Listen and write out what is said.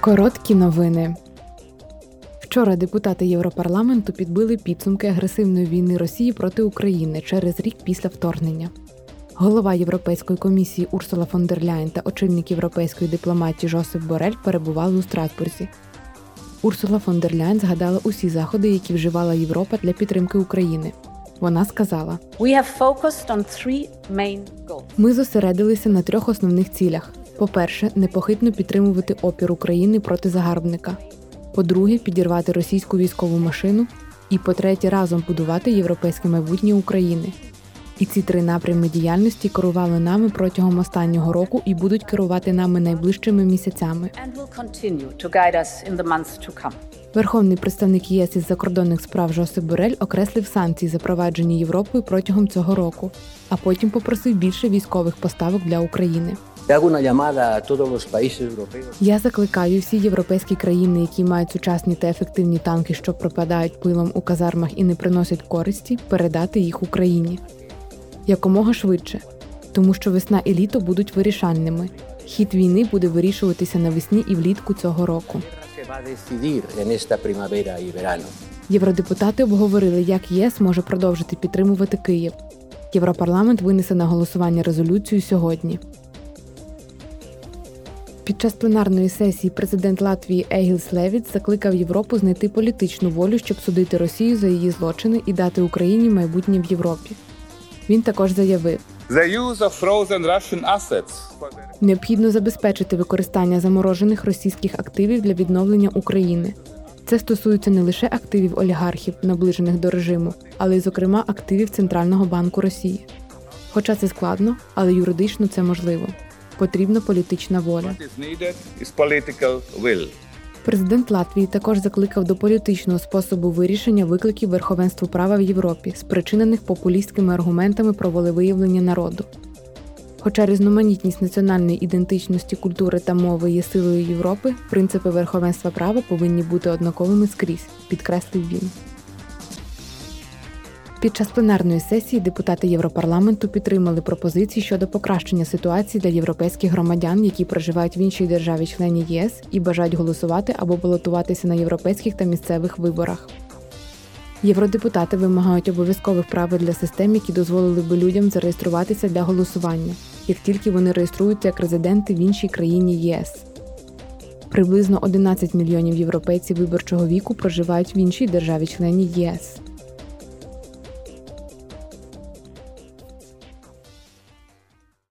Короткі новини. Вчора депутати Європарламенту підбили підсумки агресивної війни Росії проти України через рік після вторгнення. Голова Європейської комісії Урсула фон дер Ляєн та очільник європейської дипломатії Жосеп Борель перебували у Страсбурзі. Урсула фон дер Ляєн згадала усі заходи, які вживала Європа для підтримки України. Вона сказала: We have focused on three main goals. Ми зосередилися на трьох основних цілях: по-перше, непохитно підтримувати опір України проти загарбника. По-друге, підірвати російську військову машину. І по-третє, разом будувати європейське майбутнє України. І ці три напрями діяльності керували нами протягом останнього року і будуть керувати нами найближчими місяцями. Верховний представник ЄС із закордонних справ Жосеп Борель окреслив санкції, запроваджені Європою протягом цього року, а потім попросив більше військових поставок для України. Я закликаю всі європейські країни, які мають сучасні та ефективні танки, що пропадають пилом у казармах і не приносять користі, передати їх Україні якомога швидше, тому що весна і літо будуть вирішальними. Хід війни буде вирішуватися навесні і влітку цього року. Євродепутати обговорили, як ЄС може продовжити підтримувати Київ. Європарламент винесе на голосування резолюцію сьогодні. Під час пленарної сесії президент Латвії Егілс Левіт закликав Європу знайти політичну волю, щоб судити Росію за її злочини і дати Україні майбутнє в Європі. Він також заявив, The use of frozen Russian assets необхідно забезпечити використання заморожених російських активів для відновлення України. Це стосується не лише активів олігархів, наближених до режиму, але й, зокрема, активів Центрального банку Росії. Хоча це складно, але юридично це можливо. Потрібна політична воля. Президент Латвії також закликав до політичного способу вирішення викликів верховенству права в Європі, спричинених популістськими аргументами про волевиявлення народу. Хоча різноманітність національної ідентичності, культури та мови є силою Європи, принципи верховенства права повинні бути однаковими скрізь, підкреслив він. Під час пленарної сесії депутати Європарламенту підтримали пропозиції щодо покращення ситуації для європейських громадян, які проживають в іншій державі-члені ЄС і бажають голосувати або балотуватися на європейських та місцевих виборах. Євродепутати вимагають обов'язкових правил для систем, які дозволили би людям зареєструватися для голосування, як тільки вони реєструються як резиденти в іншій країні ЄС. Приблизно 11 мільйонів європейців виборчого віку проживають в іншій державі-члені ЄС.